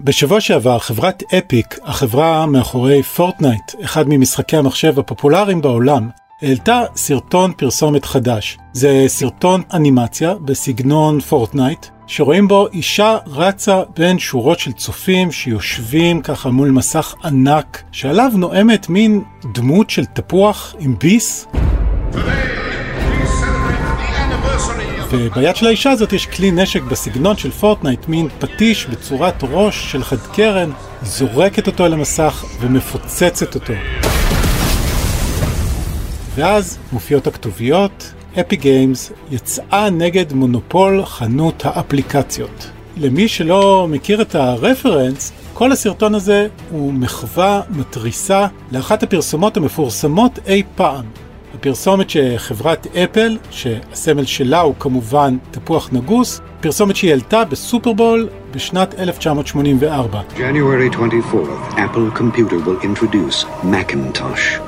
בשבוע שעבר חברת אפיק, החברה מאחורי פורטנייט, אחד ממשחקי המחשב הפופולריים בעולם, העלתה סרטון פרסומת חדש. זה סרטון אנימציה בסגנון פורטנייט, שרואים בו אישה רצה בין שורות של צופים שיושבים ככה מול מסך ענק, שעליו נואמת מין דמות של תפוח עם ביס. וביד של האישה הזאת יש כלי נשק בסגנון של פורטנייט, מין פטיש בצורת ראש של חד קרן, זורקת אותו אל המסך ומפוצצת אותו. ואז מופיעות הכתוביות, אפיק גיימס יצאה נגד מונופול חנות האפליקציות. למי שלא מכיר את הרפרנס, כל הסרטון הזה הוא מחווה מתריסה לאחת הפרסומות המפורסמות אי פעם. הפרסומת שחברת אפל, שהסמל שלה הוא כמובן תפוח נגוס, פרסומת שהיא העלתה בסופרבול בשנת 1984. January 24th, Apple Computer will introduce Macintosh.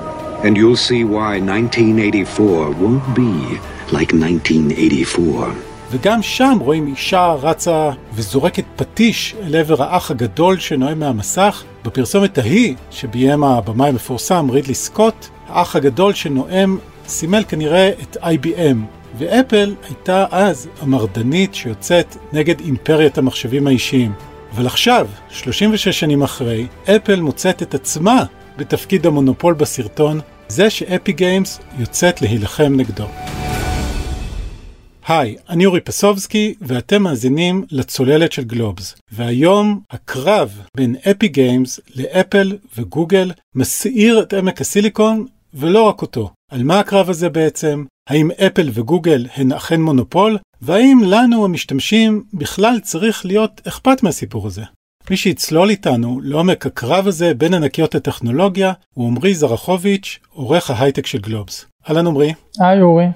And you'll see why 1984 won't be like 1984. וגם שם רואים אישה רצה וזורקת פטיש אל עבר האח הגדול שנואם מהמסך. בפרסומת ההיא, שביים הבמאי המפורסם רידלי סקוט, האח הגדול שנואם סימל כנראה את IBM, ואפל הייתה אז המרדנית שיוצאת נגד אימפריית המחשבים האישיים. אבל עכשיו, 36 שנים אחרי, אפל מוצאת את עצמה בתפקיד המונופול בסרטון, זה שאפיק גיימס יוצאת להילחם נגדו. היי, אני אורי פסובסקי ואתם מאזינים לצוללת של גלובס. והיום הקרב בין אפיק גיימס לאפל וגוגל מסעיר את עמק הסיליקון ולא רק אותו. על מה הקרב הזה בעצם? האם אפל וגוגל הן אכן מונופול? והאם לנו המשתמשים בכלל צריך להיות אכפת מהסיפור הזה? מי שיצלול איתנו לעומק הקרב הזה בין ענקיות הטכנולוגיה הוא עמרי זרחוביץ', עורך ההייטק של גלובס. אהלן עמרי. היי אורי.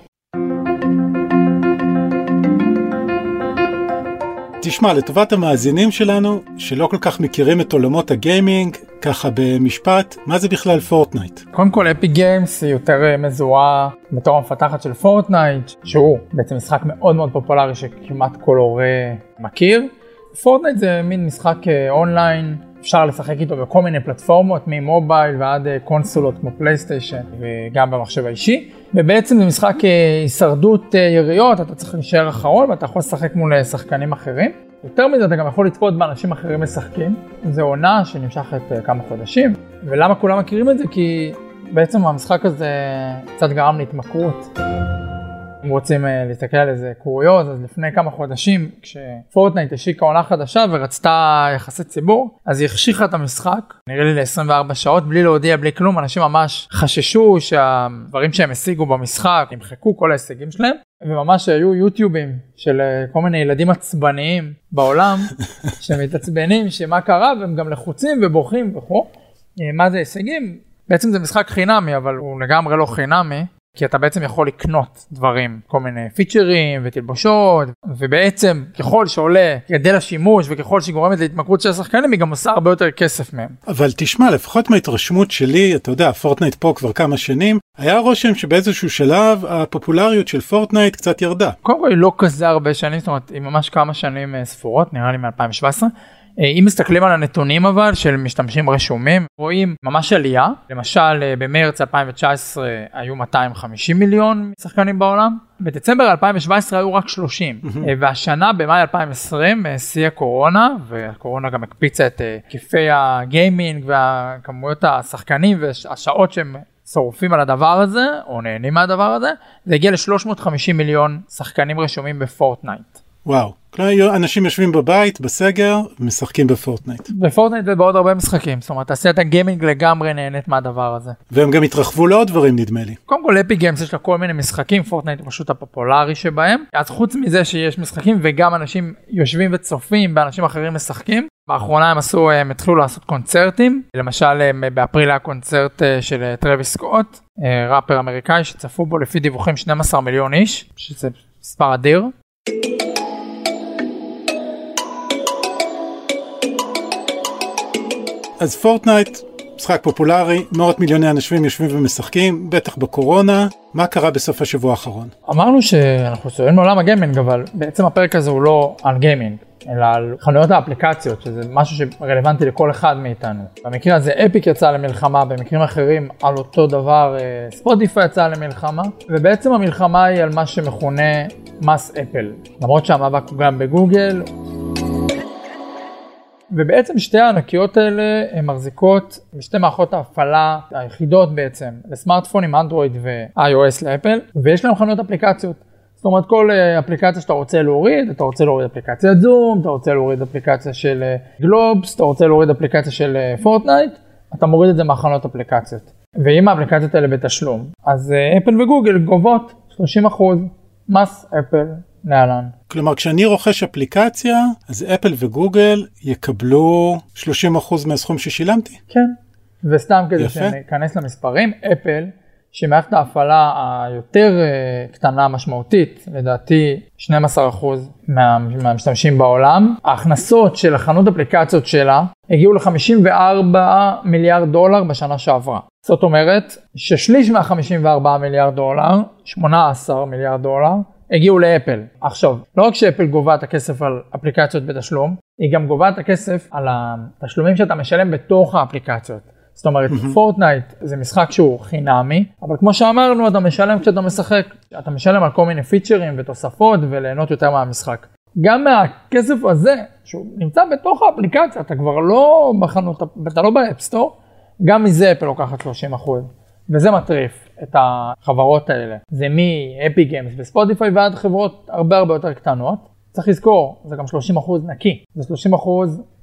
תשמע, לטובת המאזינים שלנו, שלא כל כך מכירים את עולמות הגיימינג, ככה במשפט, מה זה בכלל פורטנייט? קודם כל אפיק גיימס היא יותר אה, מזוהה בתור המפתחת של פורטנייט, שהוא בעצם משחק מאוד מאוד פופולרי שכמעט כל הורה מכיר. פורטנייט זה מין משחק אה, אונליין, אפשר לשחק איתו בכל מיני פלטפורמות, ממובייל ועד אה, קונסולות כמו פלייסטיישן וגם במחשב האישי. ובעצם זה משחק הישרדות יריות, אתה צריך להישאר אחרון ואתה יכול לשחק מול שחקנים אחרים. יותר מזה, אתה גם יכול לצפות באנשים אחרים משחקים. זו עונה שנמשכת כמה חודשים. ולמה כולם מכירים את זה? כי בעצם המשחק הזה קצת גרם להתמכרות. אם רוצים uh, להסתכל על איזה קוריוז, אז לפני כמה חודשים, כשפורטנייט השיקה עונה חדשה ורצתה יחסי ציבור, אז היא החשיכה את המשחק, נראה לי ל-24 שעות, בלי להודיע, בלי כלום, אנשים ממש חששו שהדברים שהם השיגו במשחק, ימחקו כל ההישגים שלהם, וממש היו יוטיובים של אה, כל מיני ילדים עצבניים בעולם, שמתעצבנים שמה קרה, והם גם לחוצים ובוכים וכו'. אה, מה זה הישגים? בעצם זה משחק חינמי, אבל הוא לגמרי לא חינמי. כי אתה בעצם יכול לקנות דברים, כל מיני פיצ'רים ותלבושות, ובעצם ככל שעולה גדל השימוש וככל שהיא גורמת להתמכרות של השחקנים, היא גם עושה הרבה יותר כסף מהם. אבל תשמע, לפחות מההתרשמות שלי, אתה יודע, פורטנייט פה כבר כמה שנים, היה רושם שבאיזשהו שלב הפופולריות של פורטנייט קצת ירדה. קודם כל היא לא כזה הרבה שנים, זאת אומרת, היא ממש כמה שנים אה, ספורות, נראה לי מ-2017. אה, אם מסתכלים על הנתונים אבל של משתמשים רשומים רואים ממש עלייה למשל אה, במרץ 2019 היו 250 מיליון שחקנים בעולם בדצמבר 2017 היו רק 30 אה, והשנה במאי 2020 שיא הקורונה והקורונה גם הקפיצה את היקפי הגיימינג והכמויות השחקנים והשעות שהם שורפים על הדבר הזה או נהנים מהדבר הזה זה הגיע ל-350 מיליון שחקנים רשומים בפורטנייט. וואו. כלומר, אנשים יושבים בבית, בסגר, משחקים בפורטנייט. בפורטנייט ובעוד הרבה משחקים, זאת אומרת, תעשיית הגיימינג לגמרי נהנית מהדבר הזה. והם גם התרחבו לעוד דברים נדמה לי. קודם כל אפיק גיימס יש לה כל מיני משחקים, פורטנייט הוא פשוט הפופולרי שבהם. אז חוץ מזה שיש משחקים וגם אנשים יושבים וצופים באנשים אחרים משחקים. באחרונה הם עשו, הם התחילו לעשות קונצרטים, למשל באפריל היה קונצרט אה, של טרוויס סקוט, אה, ראפר אמריקאי שצפו בו לפי דיווחים 12 מיליון איש, שזה מספר אדיר. אז פורטנייט משחק פופולרי, מאות מיליוני אנשים יושבים ומשחקים, בטח בקורונה. מה קרה בסוף השבוע האחרון? אמרנו שאנחנו סובבים מעולם הגיימינג, אבל בעצם הפרק הזה הוא לא על גיימינג. אלא על חנויות האפליקציות, שזה משהו שרלוונטי לכל אחד מאיתנו. במקרה הזה אפיק יצא למלחמה, במקרים אחרים על אותו דבר ספוטיפיי יצא למלחמה, ובעצם המלחמה היא על מה שמכונה מס אפל. למרות שהמאבק הוא גם בגוגל. ובעצם שתי הענקיות האלה הן מחזיקות בשתי מערכות ההפעלה היחידות בעצם לסמארטפונים אנדרואיד ו-iOS לאפל ויש להם חנויות אפליקציות. זאת אומרת כל אה, אפליקציה שאתה רוצה להוריד, אתה רוצה להוריד אפליקציית זום, אתה רוצה להוריד אפליקציה של גלובס, אה, אתה רוצה להוריד אפליקציה של פורטנייט, אה, אתה מוריד את זה מהכנות אפליקציות. ואם האפליקציות האלה בתשלום, אז אפל וגוגל גובות 30% מס אפל להלן. כלומר כשאני רוכש אפליקציה, אז אפל וגוגל יקבלו 30% מהסכום ששילמתי? כן, וסתם כדי שניכנס למספרים, אפל שמערכת ההפעלה היותר אה, קטנה משמעותית, לדעתי 12% מה, מהמשתמשים בעולם, ההכנסות של החנות אפליקציות שלה הגיעו ל-54 מיליארד דולר בשנה שעברה. זאת אומרת ששליש מה-54 מיליארד דולר, 18 מיליארד דולר, הגיעו לאפל. עכשיו, לא רק שאפל גובה את הכסף על אפליקציות בתשלום, היא גם גובה את הכסף על התשלומים שאתה משלם בתוך האפליקציות. זאת אומרת, mm-hmm. פורטנייט זה משחק שהוא חינמי, אבל כמו שאמרנו, אתה משלם כשאתה משחק, אתה משלם על כל מיני פיצ'רים ותוספות וליהנות יותר מהמשחק. גם מהכסף הזה, שהוא נמצא בתוך האפליקציה, אתה כבר לא בחנות, אתה לא ב App Store, גם מזה אפל לוקחת 30 וזה מטריף את החברות האלה. זה מאפיק גיימס וספוטיפיי ועד חברות הרבה הרבה יותר קטנות. צריך לזכור, זה גם 30% נקי, זה 30%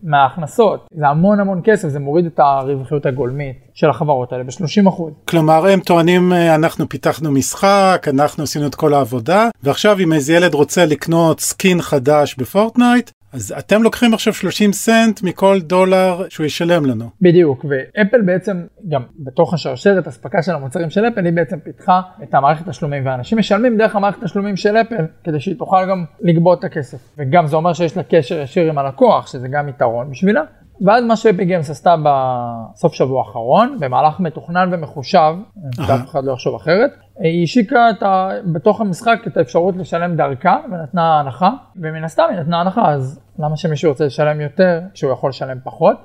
מההכנסות, זה המון המון כסף, זה מוריד את הרווחיות הגולמית של החברות האלה ב-30%. כלומר הם טוענים אה, אנחנו פיתחנו משחק, אנחנו עשינו את כל העבודה, ועכשיו אם איזה ילד רוצה לקנות סקין חדש בפורטנייט, אז אתם לוקחים עכשיו 30 סנט מכל דולר שהוא ישלם לנו. בדיוק, ואפל בעצם, גם בתוך השרשרת אספקה של המוצרים של אפל, היא בעצם פיתחה את המערכת תשלומים, ואנשים משלמים דרך המערכת תשלומים של אפל, כדי שהיא תוכל גם לגבות את הכסף. וגם זה אומר שיש לה קשר ישיר עם הלקוח, שזה גם יתרון בשבילה. ואז מה שאפי גיימס עשתה בסוף שבוע האחרון, במהלך מתוכנן ומחושב, שאף אחד לא יחשוב אחרת, היא השיקה את ה... בתוך המשחק את האפשרות לשלם דרכה ונתנה הנחה, ומן הסתם היא נתנה הנחה, אז למה שמישהו רוצה לשלם יותר כשהוא יכול לשלם פחות?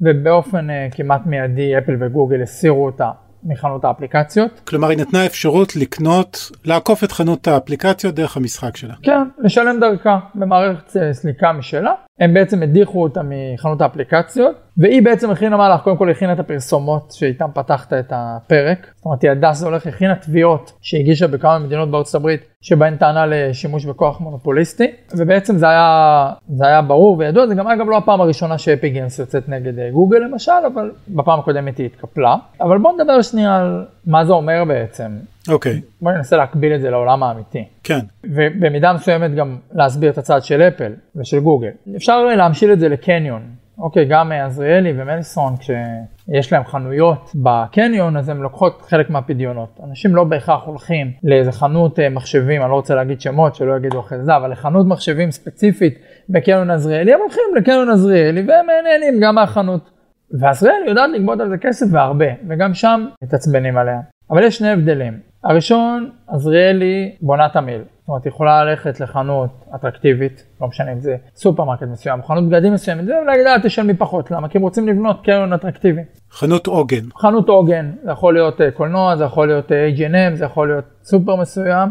ובאופן uh, כמעט מיידי אפל וגוגל הסירו אותה מחנות האפליקציות. כלומר היא נתנה אפשרות לקנות, לעקוף את חנות האפליקציות דרך המשחק שלה. כן, לשלם דרכה במערכת אה, סליקה משלה. הם בעצם הדיחו אותה מחנות האפליקציות, והיא בעצם הכינה מהלך, קודם כל הכינה את הפרסומות שאיתן פתחת את הפרק. זאת אומרת, היא שזה הולך, הכינה תביעות שהגישה בכמה מדינות בארצות הברית, שבהן טענה לשימוש בכוח מונופוליסטי, ובעצם זה היה, זה היה ברור וידוע, זה גם אגב לא הפעם הראשונה שאפי גיימס יוצאת נגד אה, גוגל למשל, אבל בפעם הקודמת היא התקפלה. אבל בואו נדבר שנייה על מה זה אומר בעצם. אוקיי. Okay. בואו ננסה להקביל את זה לעולם האמיתי. כן. ובמידה מסוימת גם להסביר את הצד של אפל ושל גוגל. אפשר להמשיל את זה לקניון. אוקיי, גם עזריאלי ומליסון, כשיש להם חנויות בקניון, אז הם לוקחות חלק מהפדיונות. אנשים לא בהכרח הולכים לאיזה חנות אה, מחשבים, אני לא רוצה להגיד שמות, שלא יגידו אחרי זה, אבל לחנות מחשבים ספציפית בקניון עזריאלי, הם הולכים לקניון עזריאלי והם נהנים גם מהחנות. ועזריאלי יודעת לגבות על זה כסף והרבה, וגם שם מתעצבנים עליה. אבל יש שני הבדלים. הראשון, עזריאלי בונה תמהיל. זאת אומרת, יכולה ללכת לחנות אטרקטיבית, לא משנה אם זה סופרמרקט מסוים, חנות בגדים מסוימת, ולהגיד, אה, תשלמי פחות, למה? כי הם רוצים לבנות קניון אטרקטיבי. חנות עוגן. חנות עוגן, זה יכול להיות אה, קולנוע, זה יכול להיות H&M, זה יכול להיות סופר מסוים.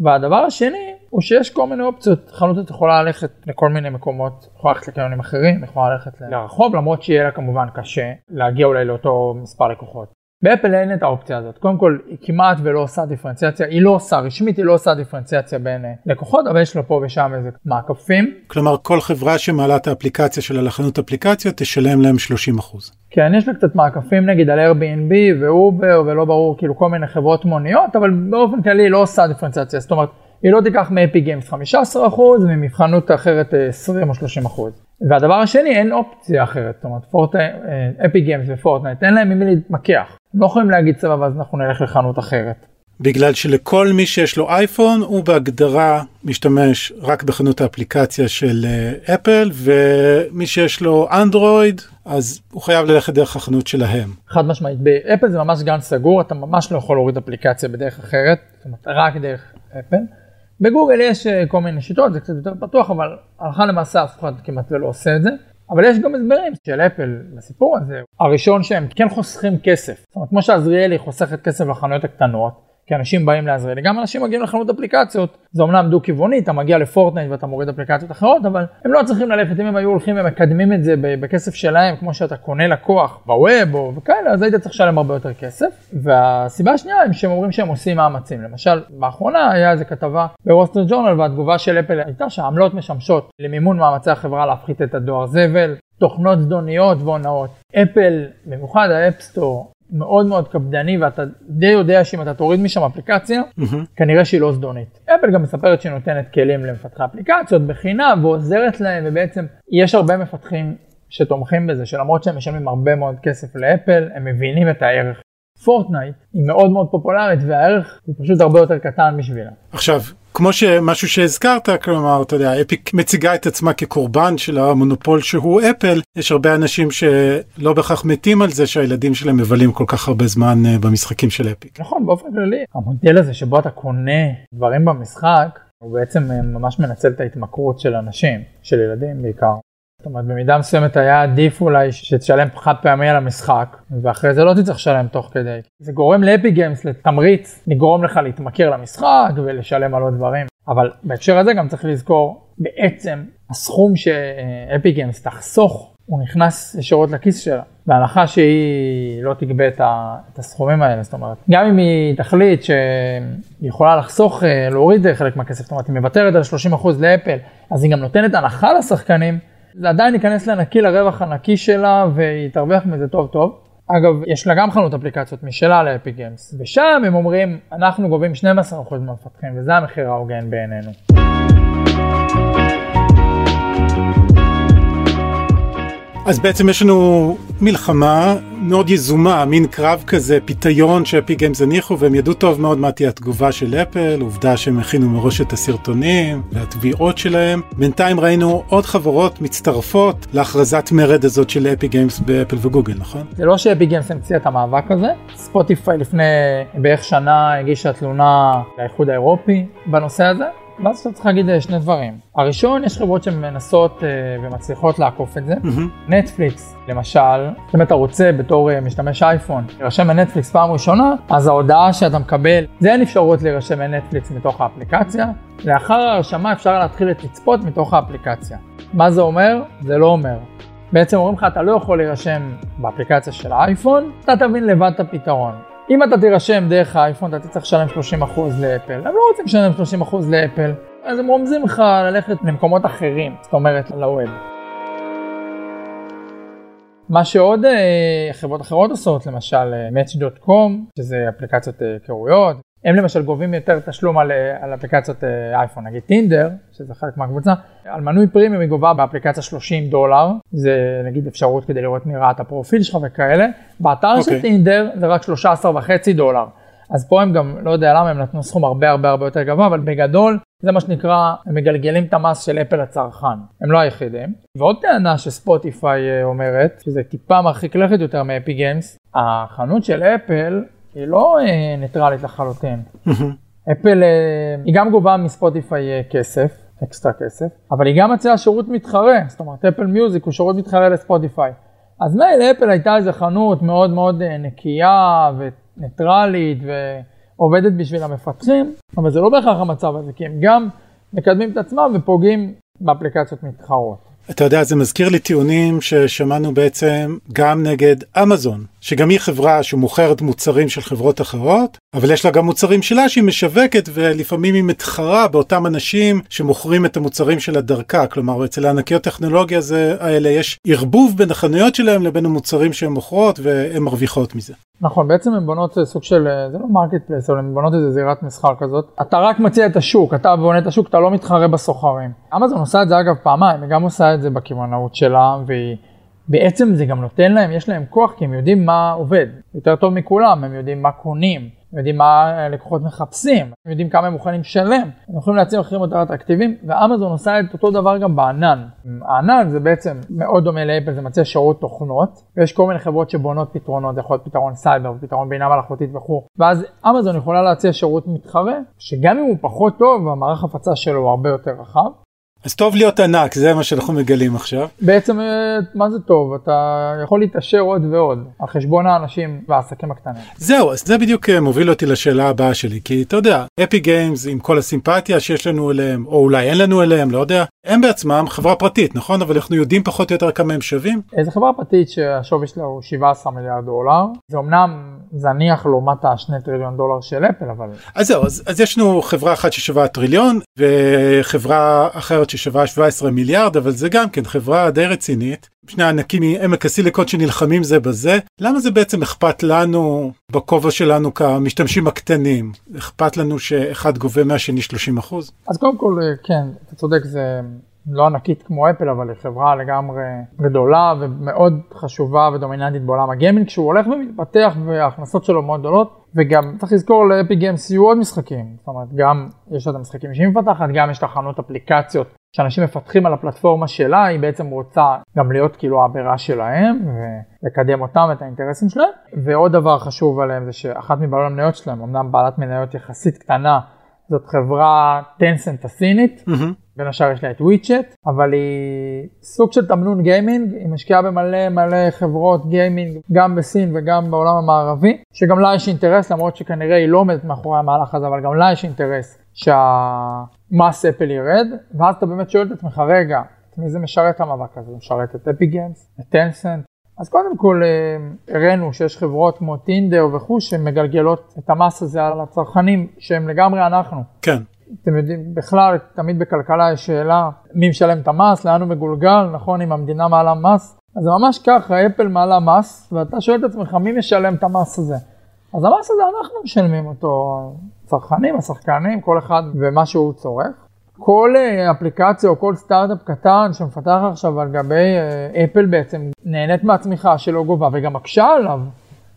והדבר השני, הוא שיש כל מיני אופציות, חנות יכולה ללכת לכל מיני מקומות, יכולה ללכת לקניונים אחרים, יכולה ללכת לרחוב, למרות שיהיה לה כמובן קשה להגיע אולי לאותו מספר לקוחות. באפל אין את האופציה הזאת. קודם כל, היא כמעט ולא עושה דיפרנציאציה, היא לא עושה, רשמית היא לא עושה דיפרנציאציה בין אה, לקוחות, אבל יש לה פה ושם איזה מעקפים. כלומר, כל חברה שמעלה את האפליקציה שלה לחנות אפליקציות, תשלם להם 30%. כן, יש לה קצת מעקפים נגיד על Airbnb ואובר ולא ברור, כאילו כל מיני חברות מוניות, אבל באופן כללי היא לא עושה דיפרנציאציה. זאת אומרת, היא לא תיקח מאפיק גיימס 15% ומחנות אחרת 20 או 30%. והדבר השני, אין אופציה אחרת, זאת אומרת, פורט, אפיק גיימס ופורטנייט, אין להם ממי להתמקח. לא יכולים להגיד סבבה אז אנחנו נלך לחנות אחרת. בגלל שלכל מי שיש לו אייפון הוא בהגדרה משתמש רק בחנות האפליקציה של אה, אפל ומי שיש לו אנדרואיד אז הוא חייב ללכת דרך החנות שלהם. חד משמעית, באפל זה ממש גן סגור, אתה ממש לא יכול להוריד אפליקציה בדרך אחרת, זאת אומרת רק דרך אפל. בגוגל יש אה, כל מיני שיטות, זה קצת יותר פתוח, אבל הלכה למעשה אף אחד כמעט לא עושה את זה. אבל יש גם הסברים של אפל לסיפור הזה. הראשון שהם כן חוסכים כסף. זאת אומרת, כמו שעזריאלי חוסכת כסף לחנויות הקטנות, כי אנשים באים לעזריאלי, גם אנשים מגיעים לחנות אפליקציות, זה אמנם דו כיווני, אתה מגיע לפורטנייט ואתה מוריד אפליקציות אחרות, אבל הם לא צריכים ללכת, אם הם היו הולכים ומקדמים את זה בכסף שלהם, כמו שאתה קונה לקוח בווב או וכאלה, אז היית צריך לשלם הרבה יותר כסף. והסיבה השנייה הם שהם אומרים שהם עושים מאמצים, למשל, באחרונה היה איזה כתבה בווסטר ג'ורנל והתגובה של אפל הייתה שהעמלות משמשות למימון מאמצי החברה להפחית את הדואר זבל, תוכנות זדוניות והונאות. אפל, במיוחד ה-App Store, מאוד מאוד קפדני ואתה די יודע שאם אתה תוריד משם אפליקציה, mm-hmm. כנראה שהיא לא זדונית. אפל גם מספרת שהיא נותנת כלים למפתחי אפליקציות בחינם ועוזרת להם ובעצם יש הרבה מפתחים שתומכים בזה שלמרות שהם משלמים הרבה מאוד כסף לאפל הם מבינים את הערך. פורטנייט היא מאוד מאוד פופולרית והערך הוא פשוט הרבה יותר קטן בשבילה. עכשיו כמו שמשהו שהזכרת, כלומר, אתה יודע, אפיק מציגה את עצמה כקורבן של המונופול שהוא אפל, יש הרבה אנשים שלא בהכרח מתים על זה שהילדים שלהם מבלים כל כך הרבה זמן אה, במשחקים של אפיק. נכון, באופן כללי, המודל הזה שבו אתה קונה דברים במשחק, הוא בעצם אה, ממש מנצל את ההתמכרות של אנשים, של ילדים בעיקר. זאת אומרת, במידה מסוימת היה עדיף אולי שתשלם חד פעמי על המשחק, ואחרי זה לא תצטרך לשלם תוך כדי. זה גורם לאפי גיימס לתמריץ, לגרום לך להתמכר למשחק ולשלם על עוד דברים. אבל בהקשר הזה גם צריך לזכור, בעצם הסכום שאפי גיימס תחסוך, הוא נכנס ישירות לכיס שלה. בהנחה שהיא לא תגבה את, הסכומים האלה, זאת אומרת, גם אם היא תחליט שהיא יכולה לחסוך, אה, להוריד חלק מהכסף, זאת אומרת, היא מוותרת על 30% לאפל, אז היא גם נותנת הנחה לשחקנים, זה עדיין ייכנס לנקי לרווח הנקי שלה והיא תרוויח מזה טוב טוב. אגב, יש לה גם חנות אפליקציות משלה לאפי גיימס, ושם הם אומרים, אנחנו גובים 12% מהמפתחים, וזה המחיר ההוגן בעינינו. אז בעצם יש לנו מלחמה מאוד יזומה, מין קרב כזה, פיתיון שאפי גיימס הניחו, והם ידעו טוב מאוד מה תהיה התגובה של אפל, עובדה שהם הכינו מראש את הסרטונים והתביעות שלהם. בינתיים ראינו עוד חברות מצטרפות להכרזת מרד הזאת של אפי גיימס באפל וגוגל, נכון? זה לא שאפי גיימס המציא את המאבק הזה, ספוטיפיי לפני בערך שנה הגישה תלונה לאיחוד האירופי בנושא הזה. ואז אתה צריך להגיד אה, שני דברים. הראשון, יש חברות שמנסות uh, ומצליחות לעקוף את זה. נטפליקס, mm-hmm. למשל, אם אתה רוצה בתור uh, משתמש אייפון להירשם בנטפליקס פעם ראשונה, אז ההודעה שאתה מקבל, זה אין אפשרות להירשם בנטפליקס מתוך האפליקציה. לאחר ההרשמה אפשר להתחיל לצפות מתוך האפליקציה. מה זה אומר? זה לא אומר. בעצם אומרים לך, אתה לא יכול להירשם באפליקציה של האייפון, אתה תבין לבד את הפתרון. אם אתה תירשם דרך האייפון, אתה תצטרך לשלם 30% לאפל. הם לא רוצים לשלם 30% לאפל, אז הם רומזים לך ללכת למקומות אחרים, זאת אומרת, לווב. מה שעוד אה, חברות אחרות עושות, למשל אה, Match.com, שזה אפליקציות היכרויות, הם למשל גובים יותר תשלום על, אה, על אפליקציות אה, אייפון, נגיד טינדר, שזה חלק מהקבוצה, על מנוי פרימיום היא גובה באפליקציה 30 דולר, זה נגיד אפשרות כדי לראות מי ראה את הפרופיל שלך וכאלה, באתר okay. של אוקיי. טינדר זה רק 13 וחצי דולר. אז פה הם גם, לא יודע למה, הם נתנו סכום הרבה הרבה הרבה יותר גבוה, אבל בגדול זה מה שנקרא, הם מגלגלים את המס של אפל לצרכן, הם לא היחידים. ועוד טענה שספוטיפיי אה, אומרת, שזה טיפה מרחיק לכת יותר מאפי גיימס, החנות של אפל היא לא אה, ניטרלית לחלוטין. אפל, אה, היא גם גובה מספוטיפיי אה, כסף, אקסטרה כסף, אבל היא גם מציעה שירות מתחרה, זאת אומרת אפל מיוזיק הוא שירות מתחרה לספוטיפיי. אז מילא אפל הייתה איזה חנות מאוד מאוד נקייה וניטרלית ועובדת בשביל המפתחים, אבל זה לא בהכרח המצב הזה, כי הם גם מקדמים את עצמם ופוגעים באפליקציות מתחרות. אתה יודע, זה מזכיר לי טיעונים ששמענו בעצם גם נגד אמזון, שגם היא חברה שמוכרת מוצרים של חברות אחרות, אבל יש לה גם מוצרים שלה שהיא משווקת ולפעמים היא מתחרה באותם אנשים שמוכרים את המוצרים שלה דרכה. כלומר, אצל הענקיות טכנולוגיה זה, האלה יש ערבוב בין החנויות שלהם לבין המוצרים שהן מוכרות והן מרוויחות מזה. נכון, בעצם הן בונות סוג של, זה לא marketplace, אבל הן בונות איזה זירת מסחר כזאת. אתה רק מציע את השוק, אתה בונה את השוק, אתה לא מתחרה בסוחרים. אמזון עושה את זה אגב פעמיים, היא גם עושה את זה בקמעונאות שלה, והיא בעצם זה גם נותן להם, יש להם כוח כי הם יודעים מה עובד. יותר טוב מכולם, הם יודעים מה קונים, הם יודעים מה לקוחות מחפשים, הם יודעים כמה הם מוכנים לשלם, הם יכולים להציע מחירים יותר אטרקטיביים, ואמזון עושה את אותו דבר גם בענן. הענן זה בעצם מאוד דומה לאפל, זה מציע שירות תוכנות, ויש כל מיני חברות שבונות פתרונות, זה יכול להיות פתרון סייבר, פתרון בינה מלאכותית וכו', ואז אמזון יכולה להציע שירות מתחרה, שגם אם הוא פחות טוב, המערך הפצה שלו הוא הרבה יותר רחב, אז טוב להיות ענק, זה מה שאנחנו מגלים עכשיו. בעצם, אה, מה זה טוב? אתה יכול להתעשר עוד ועוד, על חשבון האנשים והעסקים הקטנים. זהו, אז זה בדיוק אה, מוביל אותי לשאלה הבאה שלי, כי אתה יודע, אפי גיימס עם כל הסימפתיה שיש לנו אליהם, או אולי אין לנו אליהם, לא יודע, הם בעצמם חברה פרטית, נכון? אבל אנחנו יודעים פחות או יותר כמה הם שווים? זו חברה פרטית שהשווי שלה הוא 17 מיליארד דולר, זה אמנם זניח לעומת השני טריליון דולר של אפל, אבל... אז זהו, אז, אז יש לנו חברה אחת ששווה טריליון, וחברה אחרת ששווה 17 מיליארד, אבל זה גם כן חברה די רצינית. שני ענקים מעמק הסיליקון שנלחמים זה בזה. למה זה בעצם אכפת לנו בכובע שלנו כמשתמשים הקטנים? אכפת לנו שאחד גובה מהשני 30 אחוז? אז קודם כל, כן, אתה צודק, זה לא ענקית כמו אפל, אבל היא חברה לגמרי גדולה ומאוד חשובה ודומיננטית בעולם הגיימינג, כשהוא הולך ומתפתח וההכנסות שלו מאוד גדולות. וגם צריך לזכור לאפי גיימס יהיו עוד משחקים, זאת אומרת גם יש את המשחקים שהיא מפתחת, גם יש לה חנות אפליקציות שאנשים מפתחים על הפלטפורמה שלה, היא בעצם רוצה גם להיות כאילו הבירה שלהם ולקדם אותם ואת האינטרסים שלהם. ועוד דבר חשוב עליהם זה שאחת מבעלי המניות שלהם, אמנם בעלת מניות יחסית קטנה, זאת חברה טנסנט הסינית, mm-hmm. בין השאר יש לה את וויצ'ט, אבל היא סוג של תמנון גיימינג, היא משקיעה במלא מלא חברות גיימינג, גם בסין וגם בעולם המערבי, שגם לה יש אינטרס, למרות שכנראה היא לא עומדת מאחורי המהלך הזה, אבל גם לה יש אינטרס שהמס אפל ירד, ואז אתה באמת שואל את עצמך, רגע, את מי זה משרת המאבק הזה? זה משרת את אפי גיימס, את טנסנט, אז קודם כל אה, הראינו שיש חברות כמו טינדר וכו' שמגלגלות את המס הזה על הצרכנים שהם לגמרי אנחנו. כן. אתם יודעים, בכלל, תמיד בכלכלה יש שאלה מי משלם את המס, לאן הוא מגולגל, נכון, אם המדינה מעלה מס. אז זה ממש ככה, אפל מעלה מס, ואתה שואל את עצמך מי משלם את המס הזה. אז המס הזה אנחנו משלמים אותו, צרכנים, השחקנים, כל אחד ומה שהוא צורך. כל אה, אפליקציה או כל סטארט-אפ קטן שמפתח עכשיו על גבי אה, אפל בעצם נהנית מהצמיחה שלא גובה וגם מקשה עליו.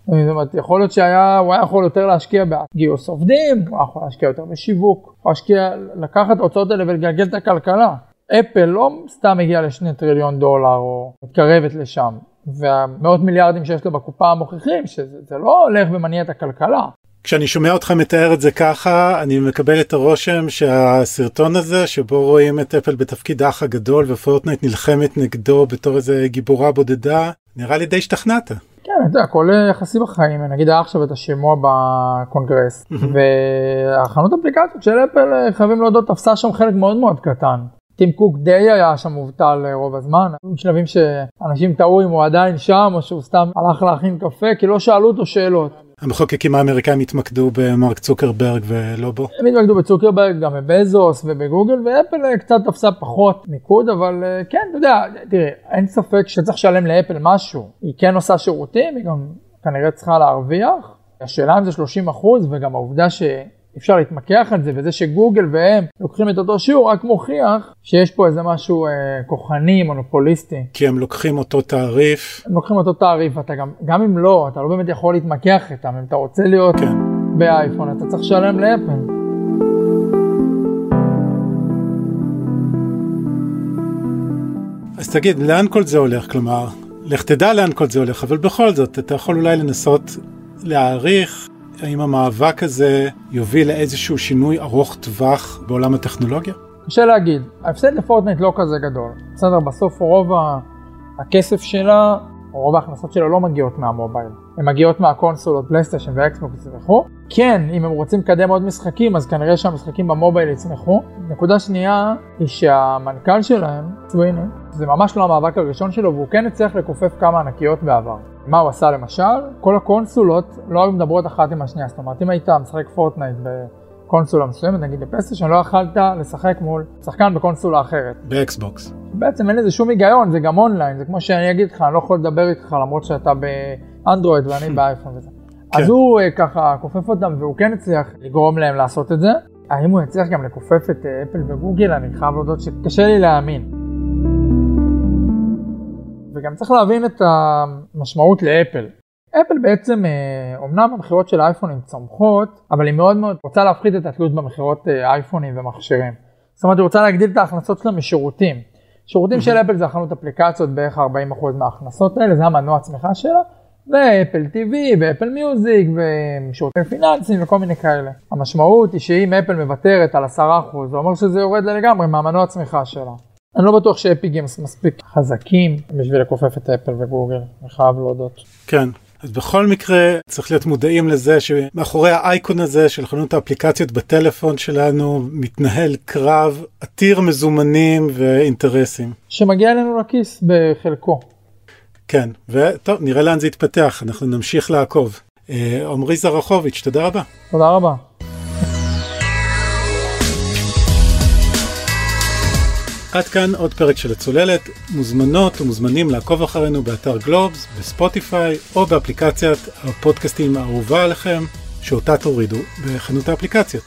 זאת אומרת, יכול להיות שהיה, הוא היה יכול יותר להשקיע בגיוס עובדים, הוא היה יכול להשקיע יותר בשיווק, או להשקיע, לקחת את ההוצאות האלה ולגלגל את הכלכלה. אפל לא סתם הגיעה לשני טריליון דולר או מתקרבת לשם, והמאות מיליארדים שיש לו בקופה מוכיחים שזה לא הולך ומניע את הכלכלה. כשאני שומע אותך מתאר את זה ככה, אני מקבל את הרושם שהסרטון הזה, שבו רואים את אפל בתפקיד האח הגדול ופורטנייט נלחמת נגדו בתור איזה גיבורה בודדה, נראה לי די השתכנעת. כן, אתה יודע, הכל יחסי בחיים, נגיד היה עכשיו את השימוע בקונגרס, והחנות אפליקציות של אפל, חייבים להודות, תפסה שם חלק מאוד מאוד קטן. טים קוק די היה שם מובטל רוב הזמן, היו שלבים שאנשים טעו אם הוא עדיין שם או שהוא סתם הלך להכין קפה כי לא שאלו אותו שאלות. המחוקקים האמריקאים התמקדו במרק צוקרברג ולא בו? הם התמקדו בצוקרברג, גם בבזוס ובגוגל, ואפל קצת תפסה פחות מיקוד, אבל אה, כן, אתה יודע, תראה, אין ספק שצריך לשלם לאפל משהו. היא כן עושה שירותים, היא גם כנראה צריכה להרוויח. השאלה אם זה 30 אחוז, וגם העובדה ש... אפשר להתמקח על זה, וזה שגוגל והם לוקחים את אותו שיעור רק מוכיח שיש פה איזה משהו אה, כוחני, מונופוליסטי. כי הם לוקחים אותו תעריף. הם לוקחים אותו תעריף, ואתה גם, גם אם לא, אתה לא באמת יכול להתמקח איתם, אם אתה רוצה להיות כן. באייפון, אתה צריך לשלם לאפל. אז תגיד, לאן כל זה הולך? כלומר, לך תדע לאן כל זה הולך, אבל בכל זאת, אתה יכול אולי לנסות להעריך האם המאבק הזה יוביל לאיזשהו שינוי ארוך טווח בעולם הטכנולוגיה? קשה להגיד, ההפסד לפורטנייט לא כזה גדול. בסדר, בסוף רוב הכסף שלה, או רוב ההכנסות שלה לא מגיעות מהמובייל. הן מגיעות מהקונסולות, פלייסטיישן ואקסבוקס וכו'. כן, אם הם רוצים לקדם עוד משחקים, אז כנראה שהמשחקים במובייל יצמחו. נקודה שנייה היא שהמנכ"ל שלהם, סוויני, זה ממש לא המאבק הראשון שלו, והוא כן הצליח לכופף כמה ענקיות בעבר. מה הוא עשה למשל? כל הקונסולות לא היו מדברות אחת עם השנייה, זאת אומרת אם היית משחק פורטנייט בקונסולה מסוימת, נגיד בפלייסטיישן, לא יכלת לשחק מול שחקן בקונסולה אחרת. באקסבוקס. בעצם אין לזה שום היגיון, זה גם אונליין, זה כמו שאני אגיד לך, אני לא יכול לדבר איתך למרות שאתה באנדרואיד ואני באייפון וזה. כן. אז הוא אה, ככה כופף אותם והוא כן הצליח לגרום להם לעשות את זה. האם הוא יצליח גם לכופף את אה, אפל וגוגל? אני חייב להודות שקשה לי להאמין. וגם צריך להבין את המשמעות לאפל. אפל בעצם, אומנם המכירות של האייפונים צומחות, אבל היא מאוד מאוד רוצה להפחית את התלות במכירות אייפונים ומכשירים. זאת אומרת, היא רוצה להגדיל את ההכנסות שלה משירותים. שירותים של אפל זה החנות אפליקציות, בערך 40% מההכנסות האלה, זה המנוע הצמיחה שלה, ואפל TV, ואפל מיוזיק, ושירותים פיננסיים וכל מיני כאלה. המשמעות היא שאם אפל מוותרת על 10%, זה אומר שזה יורד לגמרי מהמנוע הצמיחה שלה. אני לא בטוח שאפי גיימס מספיק חזקים בשביל לכופף את אפל וגוגל, אני חייב להודות. כן, אז בכל מקרה צריך להיות מודעים לזה שמאחורי האייקון הזה של חנות האפליקציות בטלפון שלנו מתנהל קרב עתיר מזומנים ואינטרסים. שמגיע אלינו לכיס בחלקו. כן, וטוב, נראה לאן זה יתפתח, אנחנו נמשיך לעקוב. אה, עמרי זרחוביץ', תודה רבה. תודה רבה. עד כאן עוד פרק של הצוללת, מוזמנות ומוזמנים לעקוב אחרינו באתר גלובס, בספוטיפיי או באפליקציית הפודקאסטים האהובה עליכם, שאותה תורידו בחנות האפליקציות.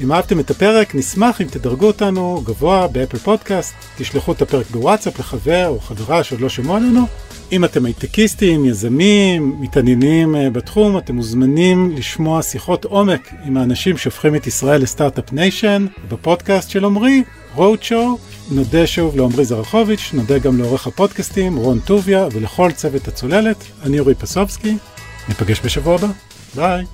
אם אהבתם את הפרק, נשמח אם תדרגו אותנו גבוה באפל פודקאסט, תשלחו את הפרק בוואטסאפ לחבר או חברה שעוד לא שמעו עלינו. אם אתם הייטקיסטים, יזמים, מתעניינים אה, בתחום, אתם מוזמנים לשמוע שיחות עומק עם האנשים שהופכים את ישראל ל-Start-Up Nation בפודקאסט של עמרי, Show. נודה שוב לעמרי זרחוביץ', נודה גם לעורך הפודקאסטים רון טוביה ולכל צוות הצוללת, אני אורי פסובסקי, ניפגש בשבוע הבא, ביי.